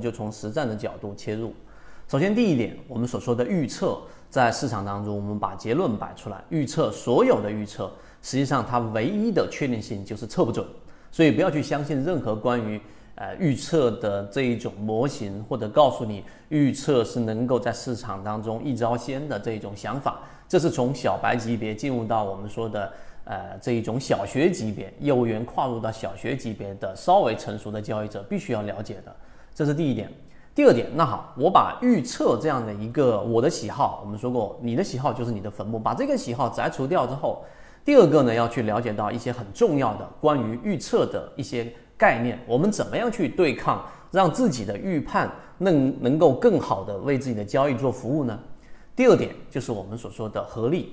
就从实战的角度切入。首先，第一点，我们所说的预测，在市场当中，我们把结论摆出来，预测所有的预测，实际上它唯一的确定性就是测不准，所以不要去相信任何关于呃预测的这一种模型，或者告诉你预测是能够在市场当中一招鲜的这一种想法，这是从小白级别进入到我们说的呃这一种小学级别，业务员跨入到小学级别的稍微成熟的交易者必须要了解的，这是第一点。第二点，那好，我把预测这样的一个我的喜好，我们说过，你的喜好就是你的坟墓，把这个喜好摘除掉之后，第二个呢，要去了解到一些很重要的关于预测的一些概念，我们怎么样去对抗，让自己的预判能能够更好的为自己的交易做服务呢？第二点就是我们所说的合力，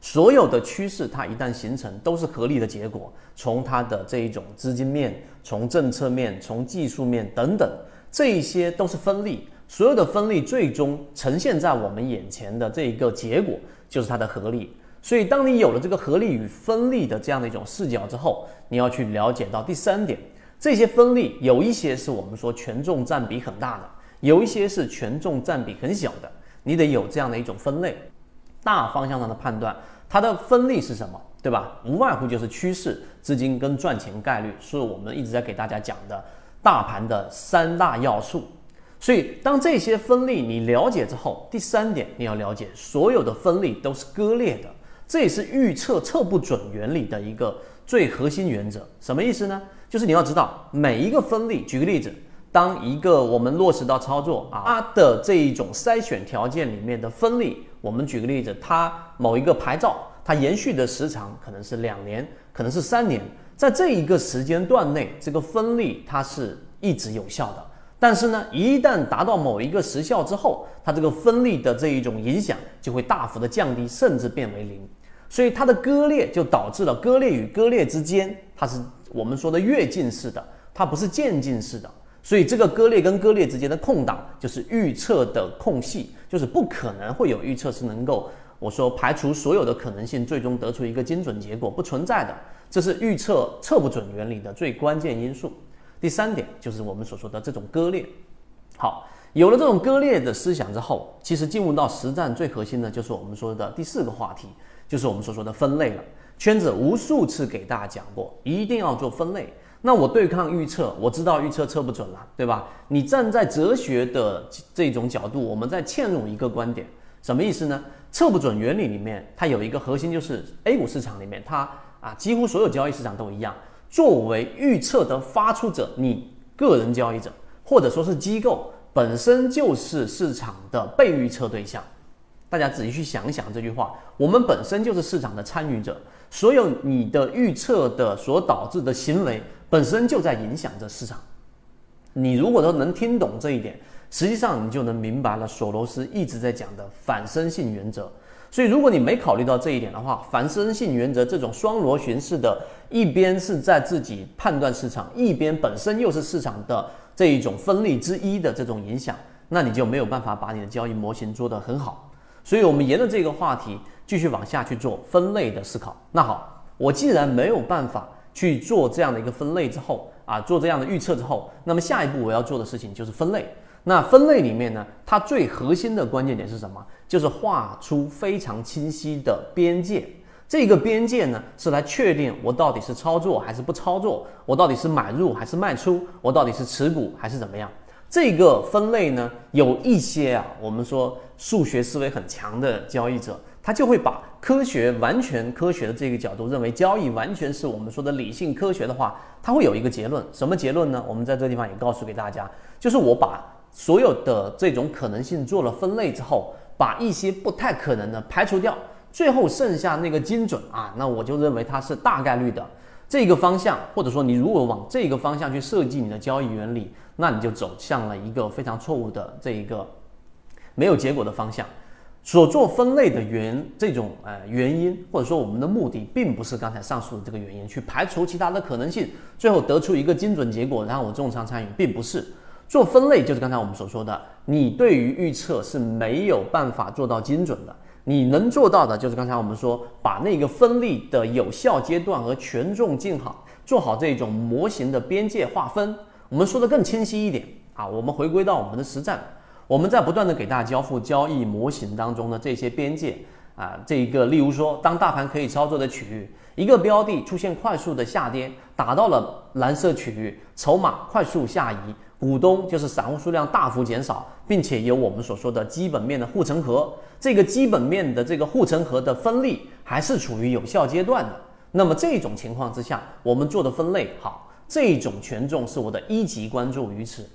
所有的趋势它一旦形成，都是合力的结果，从它的这一种资金面，从政策面，从技术面等等。这一些都是分力，所有的分力最终呈现在我们眼前的这一个结果就是它的合力。所以，当你有了这个合力与分力的这样的一种视角之后，你要去了解到第三点，这些分力有一些是我们说权重占比很大的，有一些是权重占比很小的，你得有这样的一种分类。大方向上的判断，它的分力是什么，对吧？无外乎就是趋势、资金跟赚钱概率，是我们一直在给大家讲的。大盘的三大要素，所以当这些分力你了解之后，第三点你要了解，所有的分力都是割裂的，这也是预测测不准原理的一个最核心原则。什么意思呢？就是你要知道每一个分力。举个例子，当一个我们落实到操作啊，它的这一种筛选条件里面的分力，我们举个例子，它某一个牌照，它延续的时长可能是两年，可能是三年。在这一个时间段内，这个分力它是一直有效的。但是呢，一旦达到某一个时效之后，它这个分力的这一种影响就会大幅的降低，甚至变为零。所以它的割裂就导致了割裂与割裂之间，它是我们说的跃进式的，它不是渐进式的。所以这个割裂跟割裂之间的空档，就是预测的空隙，就是不可能会有预测是能够我说排除所有的可能性，最终得出一个精准结果，不存在的。这是预测测不准原理的最关键因素。第三点就是我们所说的这种割裂。好，有了这种割裂的思想之后，其实进入到实战最核心的就是我们说的第四个话题，就是我们所说的分类了。圈子无数次给大家讲过，一定要做分类。那我对抗预测，我知道预测测不准了，对吧？你站在哲学的这种角度，我们再嵌入一个观点，什么意思呢？测不准原理里面，它有一个核心，就是 A 股市场里面它。啊，几乎所有交易市场都一样。作为预测的发出者，你个人交易者或者说是机构，本身就是市场的被预测对象。大家仔细去想想这句话：我们本身就是市场的参与者，所有你的预测的所导致的行为，本身就在影响着市场。你如果说能听懂这一点，实际上你就能明白了索罗斯一直在讲的反身性原则。所以，如果你没考虑到这一点的话，反身性原则这种双螺旋式的，一边是在自己判断市场，一边本身又是市场的这一种分力之一的这种影响，那你就没有办法把你的交易模型做得很好。所以，我们沿着这个话题继续往下去做分类的思考。那好，我既然没有办法去做这样的一个分类之后啊，做这样的预测之后，那么下一步我要做的事情就是分类。那分类里面呢，它最核心的关键点是什么？就是画出非常清晰的边界。这个边界呢，是来确定我到底是操作还是不操作，我到底是买入还是卖出，我到底是持股还是怎么样。这个分类呢，有一些啊，我们说数学思维很强的交易者，他就会把科学完全科学的这个角度认为交易完全是我们说的理性科学的话，他会有一个结论。什么结论呢？我们在这个地方也告诉给大家，就是我把。所有的这种可能性做了分类之后，把一些不太可能的排除掉，最后剩下那个精准啊，那我就认为它是大概率的这个方向，或者说你如果往这个方向去设计你的交易原理，那你就走向了一个非常错误的这一个没有结果的方向。所做分类的原这种呃原因，或者说我们的目的，并不是刚才上述的这个原因去排除其他的可能性，最后得出一个精准结果，然后我重仓参与，并不是。做分类就是刚才我们所说的，你对于预测是没有办法做到精准的。你能做到的就是刚才我们说，把那个分力的有效阶段和权重进好，做好这种模型的边界划分。我们说的更清晰一点，啊，我们回归到我们的实战，我们在不断的给大家交付交易模型当中的这些边界啊，这一个例如说，当大盘可以操作的区域，一个标的出现快速的下跌，打到了蓝色区域，筹码快速下移，股东就是散户数量大幅减少，并且有我们所说的基本面的护城河，这个基本面的这个护城河的分力还是处于有效阶段的。那么这种情况之下，我们做的分类好，这种权重是我的一级关注于此，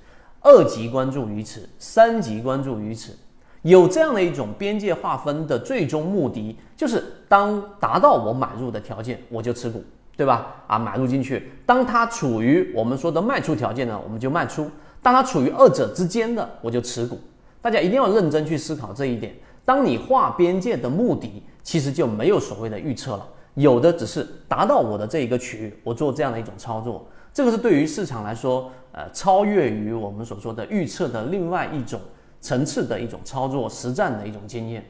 二级关注于此，三级关注于此。有这样的一种边界划分的最终目的，就是当达到我买入的条件，我就持股，对吧？啊，买入进去。当它处于我们说的卖出条件呢，我们就卖出；当它处于二者之间的，我就持股。大家一定要认真去思考这一点。当你划边界的目的，其实就没有所谓的预测了。有的只是达到我的这一个区域，我做这样的一种操作，这个是对于市场来说，呃，超越于我们所说的预测的另外一种层次的一种操作实战的一种经验。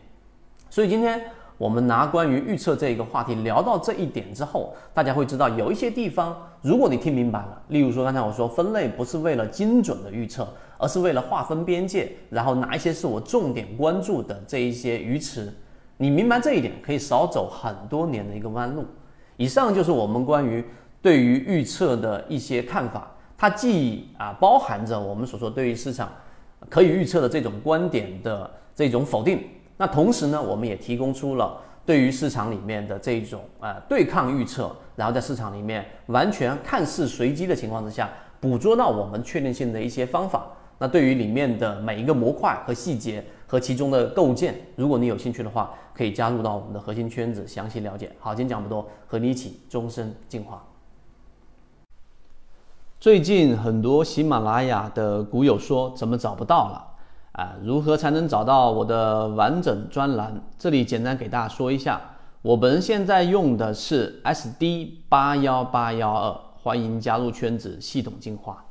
所以今天我们拿关于预测这一个话题聊到这一点之后，大家会知道有一些地方，如果你听明白了，例如说刚才我说分类不是为了精准的预测，而是为了划分边界，然后哪一些是我重点关注的这一些鱼池。你明白这一点，可以少走很多年的一个弯路。以上就是我们关于对于预测的一些看法，它既啊包含着我们所说对于市场可以预测的这种观点的这种否定，那同时呢，我们也提供出了对于市场里面的这种啊对抗预测，然后在市场里面完全看似随机的情况之下，捕捉到我们确定性的一些方法。那对于里面的每一个模块和细节和其中的构建，如果你有兴趣的话，可以加入到我们的核心圈子，详细了解。好，今天讲不多，和你一起终身进化。最近很多喜马拉雅的股友说怎么找不到了啊？如何才能找到我的完整专栏？这里简单给大家说一下，我们现在用的是 SD 八幺八幺二，欢迎加入圈子，系统进化。